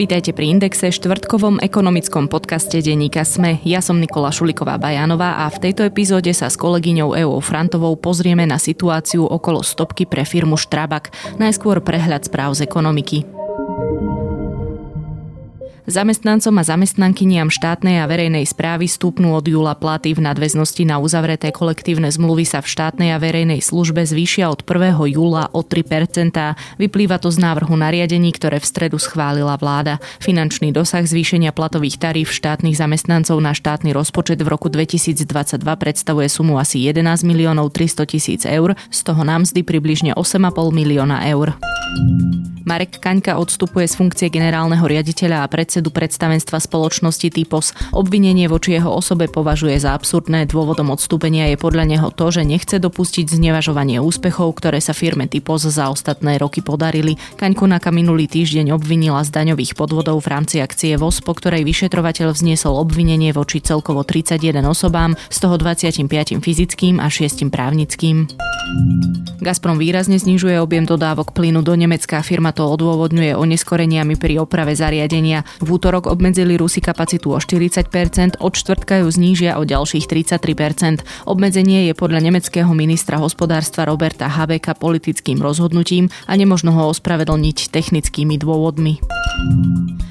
Vítajte pri Indexe, štvrtkovom ekonomickom podcaste denníka SME. Ja som Nikola Šuliková Bajanová a v tejto epizóde sa s kolegyňou Eou Frantovou pozrieme na situáciu okolo stopky pre firmu Štrabak. Najskôr prehľad správ z ekonomiky. Zamestnancom a zamestnankyniam štátnej a verejnej správy stúpnú od júla platy v nadväznosti na uzavreté kolektívne zmluvy sa v štátnej a verejnej službe zvýšia od 1. júla o 3%. Vyplýva to z návrhu nariadení, ktoré v stredu schválila vláda. Finančný dosah zvýšenia platových taríf štátnych zamestnancov na štátny rozpočet v roku 2022 predstavuje sumu asi 11 miliónov 300 tisíc eur, z toho nám mzdy približne 8,5 milióna eur. Marek Kaňka odstupuje z funkcie generálneho riaditeľa a predsedu predstavenstva spoločnosti Typos. Obvinenie voči jeho osobe považuje za absurdné. Dôvodom odstúpenia je podľa neho to, že nechce dopustiť znevažovanie úspechov, ktoré sa firme Typos za ostatné roky podarili. Kaňkunaka minulý týždeň obvinila z daňových podvodov v rámci akcie VOS, po ktorej vyšetrovateľ vzniesol obvinenie voči celkovo 31 osobám, z toho 25 fyzickým a 6 právnickým. Gazprom výrazne znižuje objem dodávok plynu do Nemecka. Firma to odôvodňuje oneskoreniami pri oprave zariadenia. V útorok obmedzili Rusi kapacitu o 40%, od štvrtka ju znížia o ďalších 33%. Obmedzenie je podľa nemeckého ministra hospodárstva Roberta Habeka politickým rozhodnutím a nemožno ho ospravedlniť technickými dôvodmi.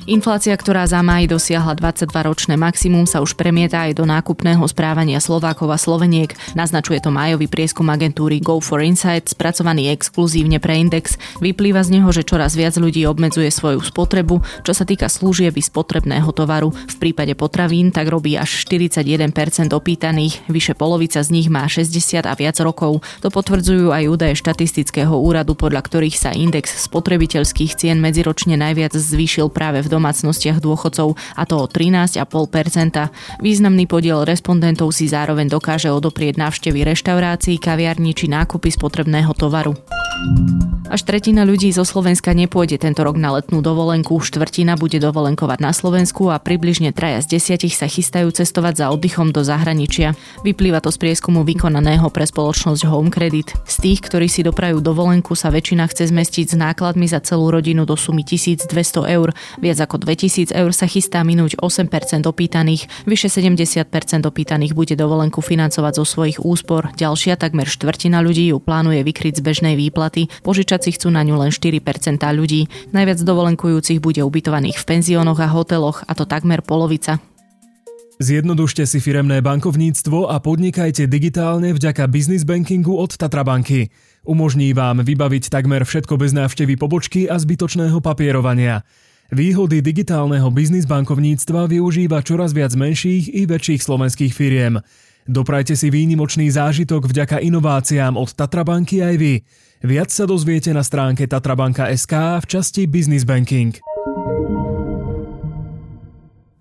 Inflácia, ktorá za maj dosiahla 22-ročné maximum, sa už premieta aj do nákupného správania Slovákov a Sloveniek. Naznačuje to majový prieskum agentúry Go for Insight, spracovaný exkluzívne pre Index. Vyplýva z neho, že čoraz viac ľudí obmedzuje svoju spotrebu, čo sa týka služieb i spotrebného tovaru. V prípade potravín tak robí až 41% opýtaných, vyše polovica z nich má 60 a viac rokov. To potvrdzujú aj údaje štatistického úradu, podľa ktorých sa index spotrebiteľských cien medziročne najviac zvýšil práve v domácnostiach dôchodcov a to o 13,5%. Významný podiel respondentov si zároveň dokáže odoprieť návštevy reštaurácií, kaviarní či nákupy spotrebného tovaru. Až tretina ľudí zo Slovenska nepôjde tento rok na letnú dovolenku, štvrtina bude dovolenkovať na Slovensku a približne traja z desiatich sa chystajú cestovať za oddychom do zahraničia. Vyplýva to z prieskumu vykonaného pre spoločnosť Home Credit. Z tých, ktorí si doprajú dovolenku, sa väčšina chce zmestiť s nákladmi za celú rodinu do sumy 1200 eur. Viac ako 2000 eur sa chystá minúť 8% opýtaných. Vyše 70% opýtaných bude dovolenku financovať zo svojich úspor. Ďalšia takmer štvrtina ľudí ju plánuje vykryť z bežnej výplaty. Požičať si chcú na ňu len 4% ľudí. Najviac dovolenkujúcich bude ubytovaných v penziónoch a hoteloch, a to takmer polovica. Zjednodušte si firemné bankovníctvo a podnikajte digitálne vďaka business bankingu od Tatra banky. Umožní vám vybaviť takmer všetko bez návštevy pobočky a zbytočného papierovania. Výhody digitálneho biznis bankovníctva využíva čoraz viac menších i väčších slovenských firiem. Doprajte si výnimočný zážitok vďaka inováciám od Tatra banky aj vy. Viac sa dozviete na stránke tatrabanka.sk v časti Business Banking.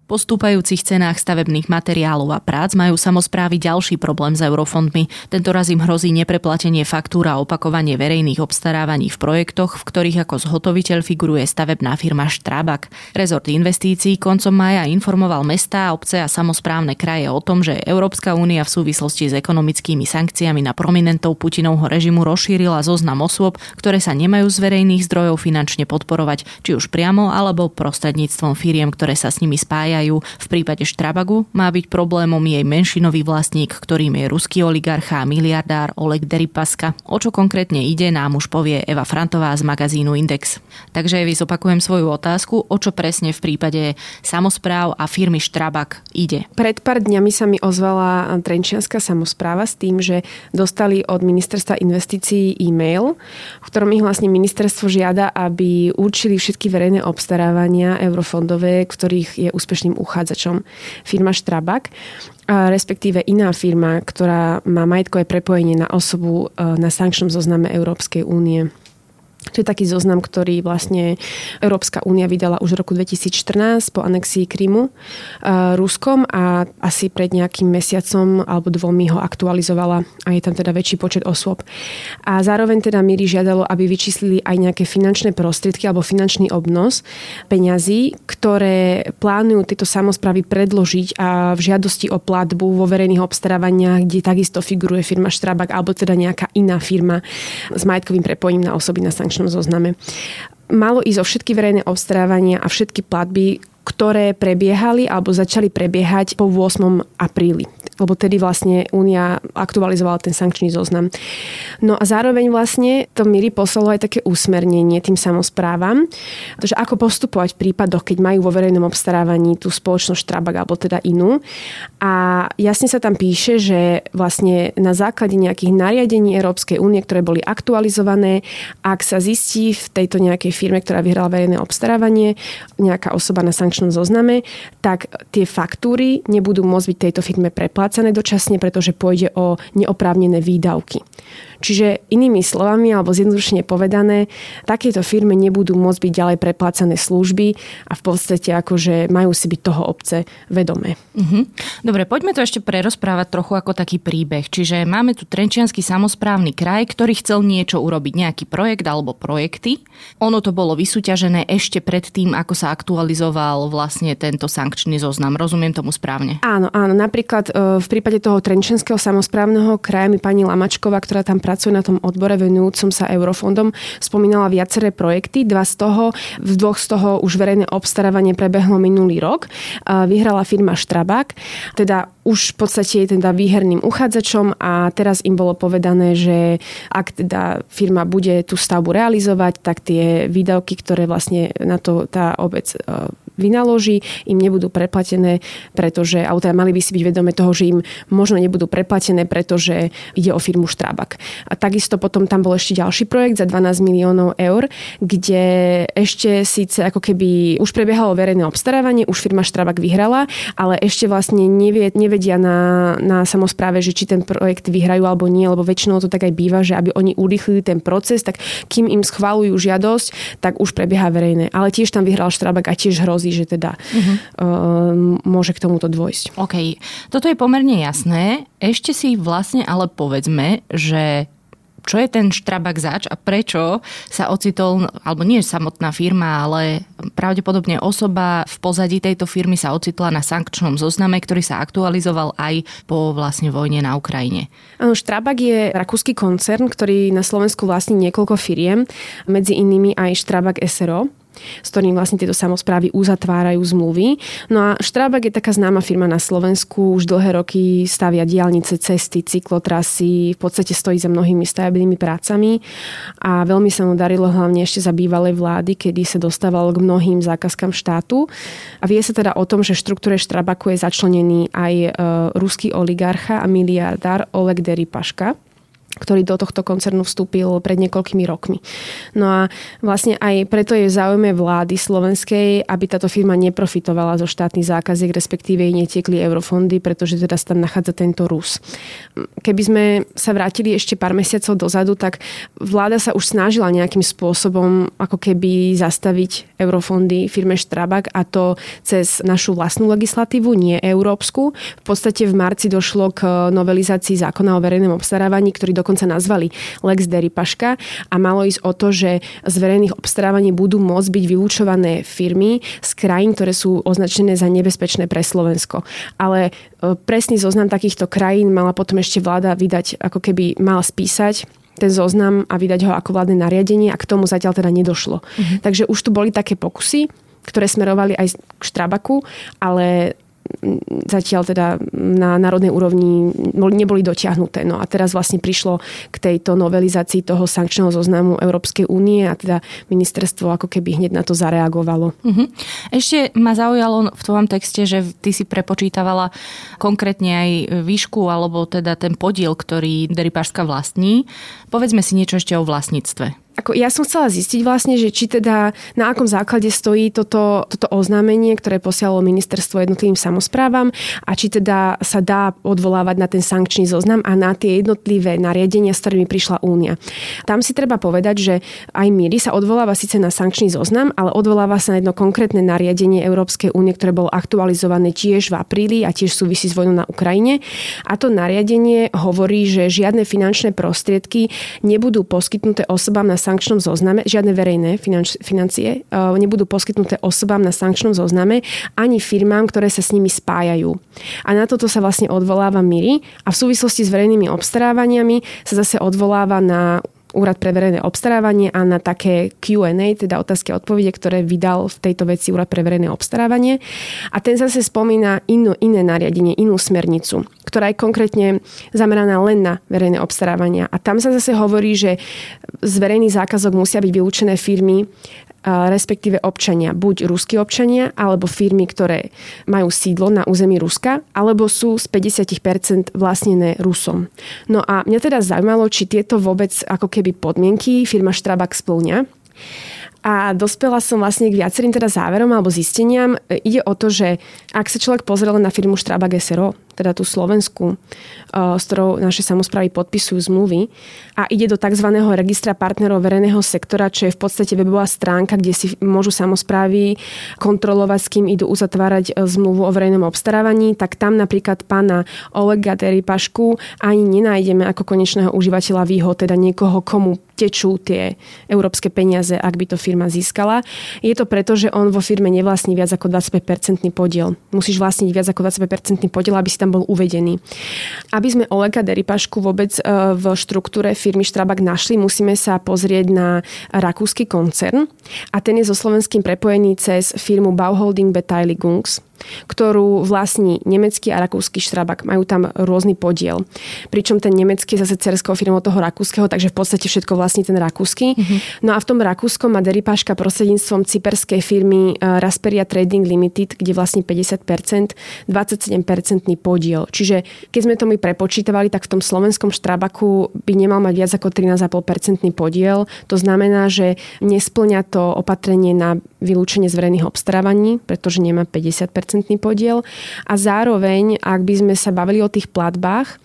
Po stúpajúcich cenách stavebných materiálov a prác majú samozprávy ďalší problém s eurofondmi. Tento raz im hrozí nepreplatenie faktúr a opakovanie verejných obstarávaní v projektoch, v ktorých ako zhotoviteľ figuruje stavebná firma Štrabak. Rezort investícií koncom maja informoval mesta, obce a samozprávne kraje o tom, že Európska únia v súvislosti s ekonomickými sankciami na prominentov Putinovho režimu rozšírila zoznam osôb, ktoré sa nemajú z verejných zdrojov finančne podporovať, či už priamo alebo prostredníctvom firiem, ktoré sa s nimi spájajú spájajú. V prípade Štrabagu má byť problémom jej menšinový vlastník, ktorým je ruský oligarcha a miliardár Oleg Deripaska. O čo konkrétne ide, nám už povie Eva Frantová z magazínu Index. Takže vy zopakujem svoju otázku, o čo presne v prípade samozpráv a firmy Štrabak ide. Pred pár dňami sa mi ozvala Trenčianská samozpráva s tým, že dostali od ministerstva investícií e-mail, v ktorom ich vlastne ministerstvo žiada, aby určili všetky verejné obstarávania eurofondové, ktorých je úspešný konečným uchádzačom firma Štrabak, respektíve iná firma, ktorá má majetkové prepojenie na osobu e, na sankčnom zozname Európskej únie. To je taký zoznam, ktorý vlastne Európska únia vydala už v roku 2014 po anexii Krymu uh, Ruskom a asi pred nejakým mesiacom alebo dvomi ho aktualizovala a je tam teda väčší počet osôb. A zároveň teda Miri žiadalo, aby vyčíslili aj nejaké finančné prostriedky alebo finančný obnos peňazí, ktoré plánujú tieto samozprávy predložiť a v žiadosti o platbu vo verejných obstarávaniach, kde takisto figuruje firma Štrabak alebo teda nejaká iná firma s majetkovým prepojením na osoby na sankčnom sankčnom zozname. Malo ísť o všetky verejné obstarávania a všetky platby, ktoré prebiehali alebo začali prebiehať po 8. apríli lebo tedy vlastne Únia aktualizovala ten sankčný zoznam. No a zároveň vlastne to Miri poslalo aj také úsmernenie tým samozprávam, že ako postupovať v prípadoch, keď majú vo verejnom obstarávaní tú spoločnosť Trabak alebo teda inú. A jasne sa tam píše, že vlastne na základe nejakých nariadení Európskej únie, ktoré boli aktualizované, ak sa zistí v tejto nejakej firme, ktorá vyhrala verejné obstarávanie, nejaká osoba na sankčnom zozname, tak tie faktúry nebudú môcť byť tejto firme preplácané splácané dočasne, pretože pôjde o neoprávnené výdavky. Čiže inými slovami, alebo zjednodušene povedané, takéto firmy nebudú môcť byť ďalej preplácané služby a v podstate akože majú si byť toho obce vedomé. Mm-hmm. Dobre, poďme to ešte prerozprávať trochu ako taký príbeh. Čiže máme tu Trenčiansky samozprávny kraj, ktorý chcel niečo urobiť, nejaký projekt alebo projekty. Ono to bolo vysúťažené ešte pred tým, ako sa aktualizoval vlastne tento sankčný zoznam. Rozumiem tomu správne? Áno, áno. Napríklad e, v prípade toho Trenčianského samozprávneho kraja mi pani Lamačková, ktorá tam pracuje na tom odbore venujúcom sa eurofondom, spomínala viaceré projekty. Dva z toho, v dvoch z toho už verejné obstarávanie prebehlo minulý rok. Vyhrala firma Štrabák, teda už v podstate je teda výherným uchádzačom a teraz im bolo povedané, že ak teda firma bude tú stavbu realizovať, tak tie výdavky, ktoré vlastne na to tá obec e, vynaloží, im nebudú preplatené, pretože, alebo teda mali by si byť vedome toho, že im možno nebudú preplatené, pretože ide o firmu Štrabak. A takisto potom tam bol ešte ďalší projekt za 12 miliónov eur, kde ešte síce ako keby už prebiehalo verejné obstarávanie, už firma Štrabak vyhrala, ale ešte vlastne nevie, nevedia na, na samozpráve, že či ten projekt vyhrajú alebo nie, lebo väčšinou to tak aj býva, že aby oni urýchlili ten proces, tak kým im schválujú žiadosť, tak už prebieha verejné. Ale tiež tam vyhral Štrabak a tiež hrozí, že teda uh-huh. uh, môže k tomuto dôjsť. OK. Toto je pomerne jasné. Ešte si vlastne ale povedzme, že čo je ten Štrabak zač a prečo sa ocitol, alebo nie samotná firma, ale pravdepodobne osoba v pozadí tejto firmy sa ocitla na sankčnom zozname, ktorý sa aktualizoval aj po vlastne vojne na Ukrajine. Áno, Štrabak je rakúsky koncern, ktorý na Slovensku vlastní niekoľko firiem, medzi inými aj Štrabak SRO s ktorým vlastne tieto samozprávy uzatvárajú zmluvy. No a Štrábak je taká známa firma na Slovensku, už dlhé roky stavia diálnice, cesty, cyklotrasy, v podstate stojí za mnohými stavebnými prácami a veľmi sa mu darilo hlavne ešte za bývalej vlády, kedy sa dostával k mnohým zákazkám štátu. A vie sa teda o tom, že v štruktúre Štrabaku je začlenený aj e, ruský oligarcha a miliardár Oleg Deripaška ktorý do tohto koncernu vstúpil pred niekoľkými rokmi. No a vlastne aj preto je v záujme vlády slovenskej, aby táto firma neprofitovala zo štátnych zákaziek, respektíve jej netiekli eurofondy, pretože sa tam nachádza tento Rus. Keby sme sa vrátili ešte pár mesiacov dozadu, tak vláda sa už snažila nejakým spôsobom ako keby zastaviť eurofondy firme Štrabak a to cez našu vlastnú legislatívu, nie európsku. V podstate v marci došlo k novelizácii zákona o verejnom obstarávaní, ktorý do dokonca nazvali Lex Deripaška a malo ísť o to, že z verejných obstarávaní budú môcť byť vylúčované firmy z krajín, ktoré sú označené za nebezpečné pre Slovensko. Ale e, presný zoznam takýchto krajín mala potom ešte vláda vydať, ako keby mala spísať ten zoznam a vydať ho ako vládne nariadenie a k tomu zatiaľ teda nedošlo. Mm-hmm. Takže už tu boli také pokusy, ktoré smerovali aj k Štrabaku, ale zatiaľ teda na národnej úrovni neboli dotiahnuté. No a teraz vlastne prišlo k tejto novelizácii toho sankčného zoznamu Európskej únie a teda ministerstvo ako keby hneď na to zareagovalo. Uh-huh. Ešte ma zaujalo v tvojom texte, že ty si prepočítavala konkrétne aj výšku alebo teda ten podiel, ktorý Deripášska vlastní. Povedzme si niečo ešte o vlastníctve ako ja som chcela zistiť vlastne, že či teda na akom základe stojí toto, toto oznámenie, ktoré posialo ministerstvo jednotlivým samozprávam a či teda sa dá odvolávať na ten sankčný zoznam a na tie jednotlivé nariadenia, s ktorými prišla únia. Tam si treba povedať, že aj Miri sa odvoláva síce na sankčný zoznam, ale odvoláva sa na jedno konkrétne nariadenie Európskej únie, ktoré bolo aktualizované tiež v apríli a tiež súvisí s vojnou na Ukrajine. A to nariadenie hovorí, že žiadne finančné prostriedky nebudú poskytnuté osobám na sankčnom zozname, žiadne verejné finanč, financie uh, nebudú poskytnuté osobám na sankčnom zozname ani firmám, ktoré sa s nimi spájajú. A na toto sa vlastne odvoláva Miri a v súvislosti s verejnými obstarávaniami sa zase odvoláva na Úrad pre verejné obstarávanie a na také Q&A, teda otázky a odpovede, ktoré vydal v tejto veci Úrad pre verejné obstarávanie. A ten zase spomína inú, iné nariadenie, inú smernicu, ktorá je konkrétne zameraná len na verejné obstarávania. A tam sa zase hovorí, že z verejných zákazok musia byť vylúčené firmy, respektíve občania, buď ruskí občania, alebo firmy, ktoré majú sídlo na území Ruska, alebo sú z 50% vlastnené Rusom. No a mňa teda zaujímalo, či tieto vôbec ako keby podmienky firma Štrabak splňa. A dospela som vlastne k viacerým teda záverom alebo zisteniam. Ide o to, že ak sa človek pozrel na firmu Strabag SRO, teda tú Slovensku, s ktorou naše samozprávy podpisujú zmluvy a ide do tzv. registra partnerov verejného sektora, čo je v podstate webová stránka, kde si môžu samozprávy kontrolovať, s kým idú uzatvárať e, zmluvu o verejnom obstarávaní, tak tam napríklad pána Olega Pašku ani nenájdeme ako konečného užívateľa výhod, teda niekoho, komu tečú tie európske peniaze, ak by to firma získala. Je to preto, že on vo firme nevlastní viac ako 25-percentný podiel. Musíš vlastniť viac ako 25-percentný podiel, aby si tam bol uvedený. Aby sme Olega Deripašku vôbec e, v štruktúre firmy Štrabak našli, musíme sa pozrieť na rakúsky koncern a ten je so slovenským prepojený cez firmu Bauholding Beteiligungs ktorú vlastní nemecký a rakúsky Štrabak. Majú tam rôzny podiel. Pričom ten nemecký je zase cerskou firmou toho rakúskeho, takže v podstate všetko vlastní ten rakúsky. Mm-hmm. No a v tom rakúskom má Deripáška prostredníctvom cyperskej firmy eh, Rasperia Trading Limited, kde vlastní 50%, 27% podiel. Čiže keď sme to my prepočítavali, tak v tom slovenskom Štrabaku by nemal mať viac ako 13,5% podiel. To znamená, že nesplňa to opatrenie na vylúčenie z verejných obstarávaní, pretože nemá 50% podiel. A zároveň, ak by sme sa bavili o tých platbách,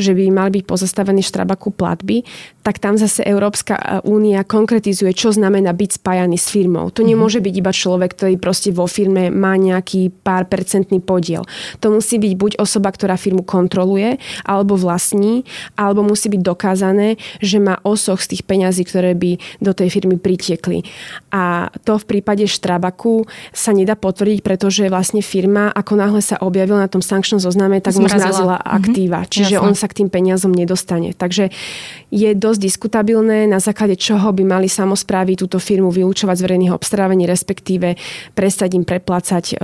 že by mali byť pozastavené štrabaku platby, tak tam zase Európska únia konkretizuje, čo znamená byť spájaný s firmou. To mhm. nemôže byť iba človek, ktorý proste vo firme má nejaký pár percentný podiel. To musí byť buď osoba, ktorá firmu kontroluje, alebo vlastní, alebo musí byť dokázané, že má osoch z tých peňazí, ktoré by do tej firmy pritiekli. A to v prípade Štrabaku sa nedá potvrdiť, pretože vlastne firma, ako náhle sa objavila na tom sankčnom zozname, tak mu zmrazila mhm. aktíva. Mm-hmm. Čiže Jasne. on sa k tým peniazom nedostane. Takže je dosť diskutabilné, na základe čoho by mali samozprávy túto firmu vylúčovať z verejných obstarávaní, respektíve prestať im preplácať e,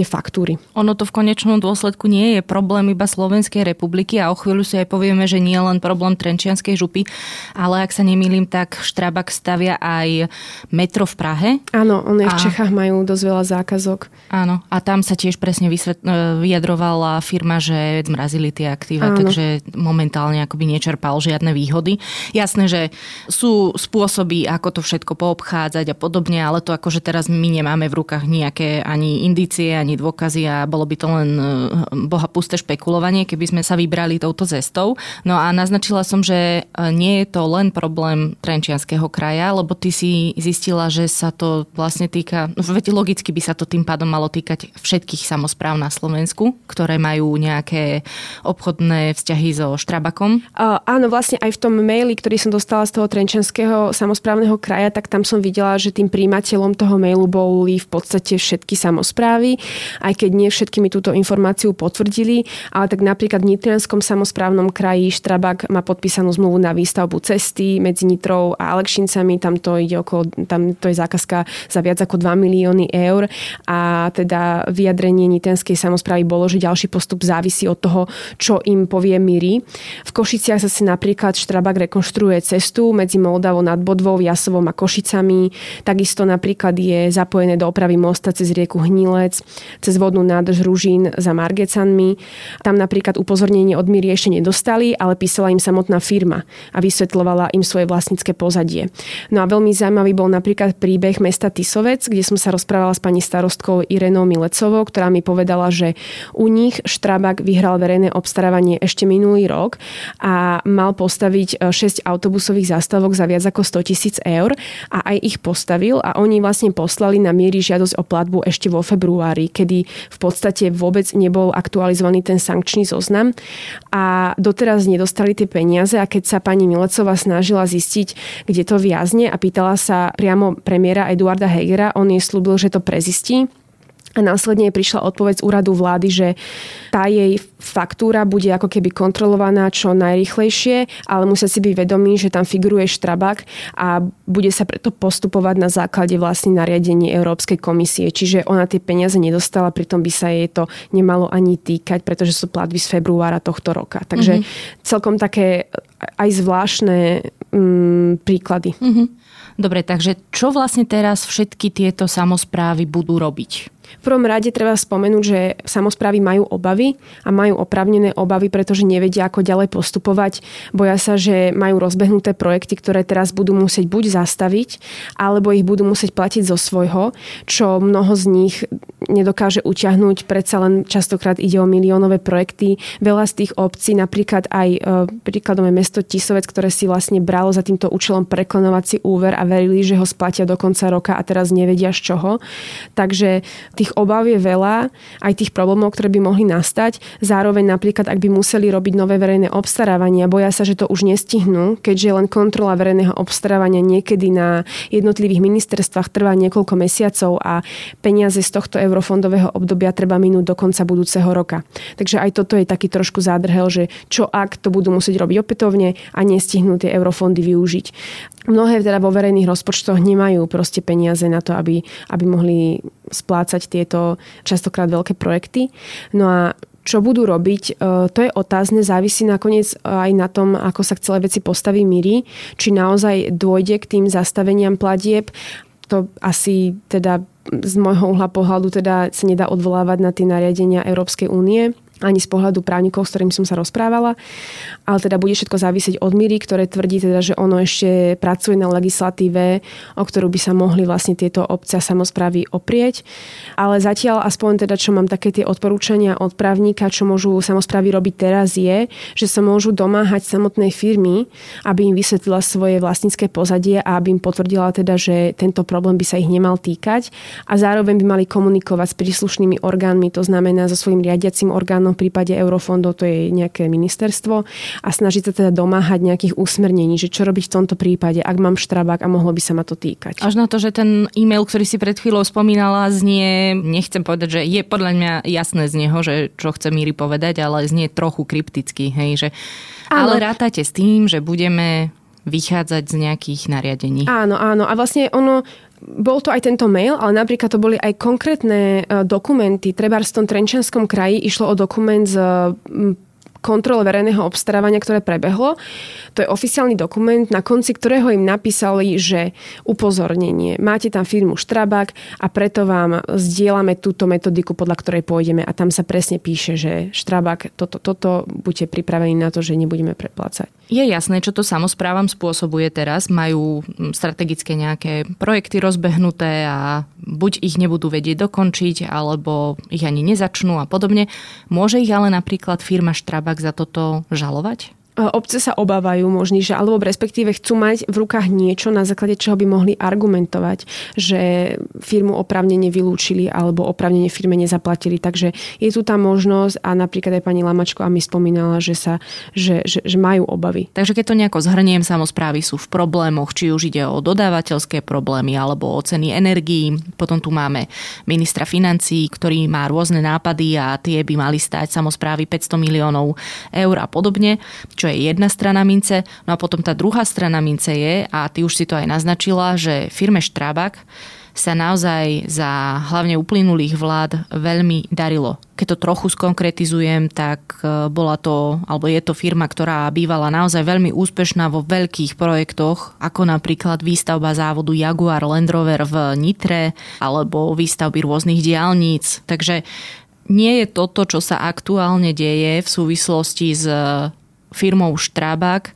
tie faktúry. Ono to v konečnom dôsledku nie je problém iba Slovenskej republiky a o chvíľu si aj povieme, že nie len problém Trenčianskej župy, ale ak sa nemýlim, tak Štrabak stavia aj metro v Prahe. Áno, oni a... v Čechách majú dosť veľa zákazok. Áno, a tam sa tiež presne vysvet... E, vyjadrovala firma, že zmrazili tie aktíva, Áno. takže momentálne akoby nečerpal žiadne výhody. Jasné, že sú spôsoby, ako to všetko poobchádzať a podobne, ale to akože teraz my nemáme v rukách nejaké ani indície, ani dôkazy a bolo by to len e, boha pusté špekulovanie, keby sme sa vybrali touto cestou. No a naznačila som, že e, nie je to len problém Trenčianského kraja, lebo ty si zistila, že sa to vlastne týka, no veď logicky by sa to tým pádom malo týkať všetkých samozpráv na Slovensku, ktoré majú nejaké obchodné vzťahy so Štrabakom. Uh, áno, vlastne aj v tom maili, ktorý som dostala z toho Trenčianského samozprávneho kraja, tak tam som videla, že tým príjimateľom toho mailu boli v podstate všetky samozprávy aj keď nie všetky mi túto informáciu potvrdili, ale tak napríklad v Nitrianskom samozprávnom kraji Štrabak má podpísanú zmluvu na výstavbu cesty medzi Nitrou a Alekšincami, tam to ide okolo, tam to je zákazka za viac ako 2 milióny eur a teda vyjadrenie Nitrianskej samozprávy bolo, že ďalší postup závisí od toho, čo im povie Miri. V Košiciach zase napríklad Štrabak rekonštruuje cestu medzi Moldavou nad Bodvou, Jasovom a Košicami. Takisto napríklad je zapojené do opravy mosta cez rieku Hnilec cez vodnú nádrž Ružín za Margecanmi. Tam napríklad upozornenie od Míry ešte nedostali, ale písala im samotná firma a vysvetľovala im svoje vlastnícke pozadie. No a veľmi zaujímavý bol napríklad príbeh mesta Tisovec, kde som sa rozprávala s pani starostkou Irenou Milecovou, ktorá mi povedala, že u nich Štrabak vyhral verejné obstarávanie ešte minulý rok a mal postaviť 6 e, autobusových zástavok za viac ako 100 tisíc eur a aj ich postavil a oni vlastne poslali na miery žiadosť o platbu ešte vo februári, kedy v podstate vôbec nebol aktualizovaný ten sankčný zoznam a doteraz nedostali tie peniaze. A keď sa pani Milecová snažila zistiť, kde to viazne a pýtala sa priamo premiéra Eduarda Hegera, on jej slúbil, že to prezistí a následne prišla odpoveď z úradu vlády, že tá jej faktúra bude ako keby kontrolovaná čo najrychlejšie, ale musia si byť vedomí, že tam figuruje štrabak a bude sa preto postupovať na základe vlastne nariadení Európskej komisie. Čiže ona tie peniaze nedostala, pritom by sa jej to nemalo ani týkať, pretože sú platby z februára tohto roka. Takže mm-hmm. celkom také aj zvláštne mm, príklady. Mm-hmm. Dobre, takže čo vlastne teraz všetky tieto samozprávy budú robiť? V prvom rade treba spomenúť, že samozprávy majú obavy a majú opravnené obavy, pretože nevedia, ako ďalej postupovať. Boja sa, že majú rozbehnuté projekty, ktoré teraz budú musieť buď zastaviť, alebo ich budú musieť platiť zo svojho, čo mnoho z nich nedokáže uťahnuť. Predsa len častokrát ide o miliónové projekty. Veľa z tých obcí, napríklad aj e, príkladom je mesto Tisovec, ktoré si vlastne bralo za týmto účelom preklenovací úver a verili, že ho splatia do konca roka a teraz nevedia z čoho. Takže tých obav je veľa, aj tých problémov, ktoré by mohli nastať. Zároveň napríklad, ak by museli robiť nové verejné obstarávania, boja sa, že to už nestihnú, keďže len kontrola verejného obstarávania niekedy na jednotlivých ministerstvách trvá niekoľko mesiacov a peniaze z tohto eurofondového obdobia treba minúť do konca budúceho roka. Takže aj toto je taký trošku zádrhel, že čo ak to budú musieť robiť opätovne a nestihnú tie eurofondy využiť. Mnohé teda vo verejných rozpočtoch nemajú proste peniaze na to, aby, aby mohli splácať tieto častokrát veľké projekty. No a čo budú robiť, e, to je otázne, závisí nakoniec aj na tom, ako sa k celé veci postaví Miri, či naozaj dôjde k tým zastaveniam platieb. To asi teda z môjho uhla pohľadu teda sa nedá odvolávať na tie nariadenia Európskej únie ani z pohľadu právnikov, s ktorými som sa rozprávala. Ale teda bude všetko závisieť od Míry, ktoré tvrdí teda, že ono ešte pracuje na legislatíve, o ktorú by sa mohli vlastne tieto obce a samozprávy oprieť. Ale zatiaľ aspoň teda, čo mám také tie odporúčania od právnika, čo môžu samozprávy robiť teraz je, že sa môžu domáhať samotnej firmy, aby im vysvetlila svoje vlastnícke pozadie a aby im potvrdila teda, že tento problém by sa ich nemal týkať a zároveň by mali komunikovať s príslušnými orgánmi, to znamená so svojím riadiacim orgánom v prípade eurofondov to je nejaké ministerstvo a snažiť sa teda domáhať nejakých usmernení, že čo robiť v tomto prípade, ak mám štrabák a mohlo by sa ma to týkať. Až na to, že ten e-mail, ktorý si pred chvíľou spomínala, znie, nechcem povedať, že je podľa mňa jasné z neho, že čo chce Míri povedať, ale znie trochu krypticky, hej, že ale rátate s tým, že budeme vychádzať z nejakých nariadení. Áno, áno. A vlastne ono, bol to aj tento mail, ale napríklad to boli aj konkrétne e, dokumenty. Treba v tom Trenčanskom kraji išlo o dokument z kontrole verejného obstarávania, ktoré prebehlo. To je oficiálny dokument, na konci ktorého im napísali, že upozornenie. Máte tam firmu Štrabak a preto vám zdieľame túto metodiku, podľa ktorej pôjdeme. A tam sa presne píše, že Štrabak, toto, toto, buďte pripravení na to, že nebudeme preplácať. Je jasné, čo to samozprávam spôsobuje teraz. Majú strategické nejaké projekty rozbehnuté a buď ich nebudú vedieť dokončiť, alebo ich ani nezačnú a podobne. Môže ich ale napríklad firma Štrabak za toto žalovať? Obce sa obávajú možný, že alebo respektíve chcú mať v rukách niečo, na základe čoho by mohli argumentovať, že firmu opravnenie vylúčili alebo opravnenie firme nezaplatili. Takže je tu tá možnosť a napríklad aj pani Lamačko mi spomínala, že, sa, že, že, že majú obavy. Takže keď to nejako zhrniem, samozprávy sú v problémoch, či už ide o dodávateľské problémy alebo o ceny energií. Potom tu máme ministra financí, ktorý má rôzne nápady a tie by mali stať samozprávy 500 miliónov eur a podobne, čo jedna strana mince. No a potom tá druhá strana mince je, a ty už si to aj naznačila, že firme Štrabak sa naozaj za hlavne uplynulých vlád veľmi darilo. Keď to trochu skonkretizujem, tak e, bola to, alebo je to firma, ktorá bývala naozaj veľmi úspešná vo veľkých projektoch, ako napríklad výstavba závodu Jaguar Land Rover v Nitre, alebo výstavby rôznych diálnic. Takže nie je toto, čo sa aktuálne deje v súvislosti s firmou Štrabak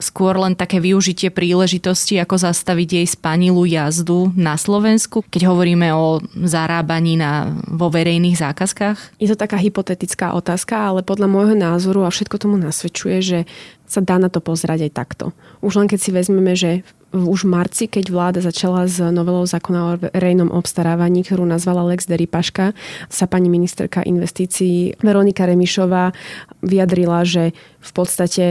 skôr len také využitie príležitosti, ako zastaviť jej spanilu jazdu na Slovensku, keď hovoríme o zarábaní na, vo verejných zákazkách? Je to taká hypotetická otázka, ale podľa môjho názoru a všetko tomu nasvedčuje, že sa dá na to pozerať aj takto. Už len keď si vezmeme, že už v marci, keď vláda začala s novelou zákona o verejnom obstarávaní, ktorú nazvala Lex Deripaška, sa pani ministerka investícií Veronika Remišová vyjadrila, že v podstate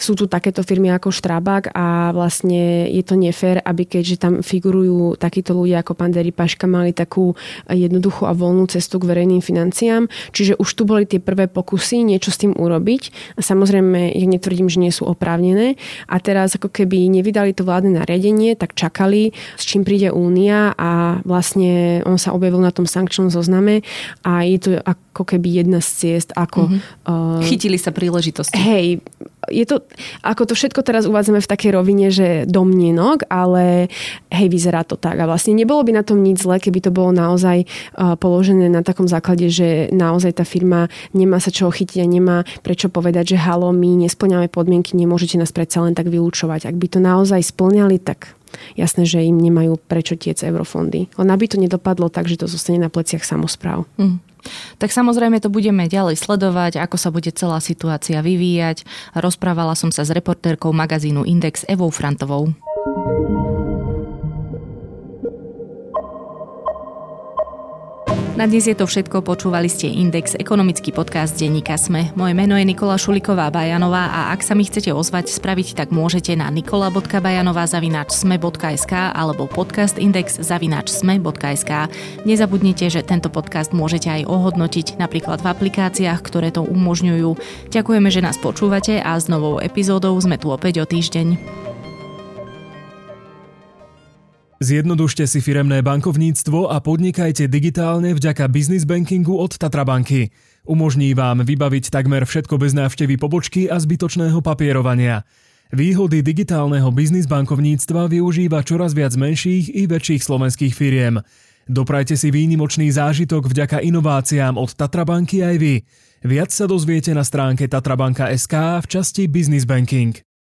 sú tu takéto firmy ako Štrabák a vlastne je to nefér, aby keďže tam figurujú takíto ľudia ako pán Deri Paška mali takú jednoduchú a voľnú cestu k verejným financiám. Čiže už tu boli tie prvé pokusy niečo s tým urobiť. A samozrejme, ja netvrdím, že nie sú oprávnené. A teraz ako keby nevydali to vládne nariadenie, tak čakali, s čím príde únia a vlastne on sa objavil na tom sankčnom zozname a je to ako keby jedna z ciest, ako... Mm-hmm. Uh, Chytili sa príležitosti. Hej, je to, ako to všetko teraz uvádzame v takej rovine, že domnienok, ale hej, vyzerá to tak. A vlastne nebolo by na tom nič zle, keby to bolo naozaj uh, položené na takom základe, že naozaj tá firma nemá sa čoho chytiť a nemá prečo povedať, že halo, my nesplňame podmienky, nemôžete nás predsa len tak vylúčovať. Ak by to naozaj splňali, tak jasné, že im nemajú prečo tiec eurofondy. Len aby to nedopadlo tak, že to zostane na pleciach samozpráv. Mm. Tak samozrejme to budeme ďalej sledovať, ako sa bude celá situácia vyvíjať. Rozprávala som sa s reportérkou magazínu Index Evou Frantovou. Na dnes je to všetko, počúvali ste Index, ekonomický podcast denníka Sme. Moje meno je Nikola Šuliková Bajanová a ak sa mi chcete ozvať, spraviť tak môžete na nikola.bajanová zavináč sme.sk alebo podcastindex zavináč sme.sk. Nezabudnite, že tento podcast môžete aj ohodnotiť napríklad v aplikáciách, ktoré to umožňujú. Ďakujeme, že nás počúvate a s novou epizódou sme tu opäť o týždeň. Zjednodušte si firemné bankovníctvo a podnikajte digitálne vďaka business bankingu od Tatra banky. Umožní vám vybaviť takmer všetko bez návštevy pobočky a zbytočného papierovania. Výhody digitálneho biznis bankovníctva využíva čoraz viac menších i väčších slovenských firiem. Doprajte si výnimočný zážitok vďaka inováciám od Tatra banky aj vy. Viac sa dozviete na stránke tatrabanka.sk v časti Business Banking.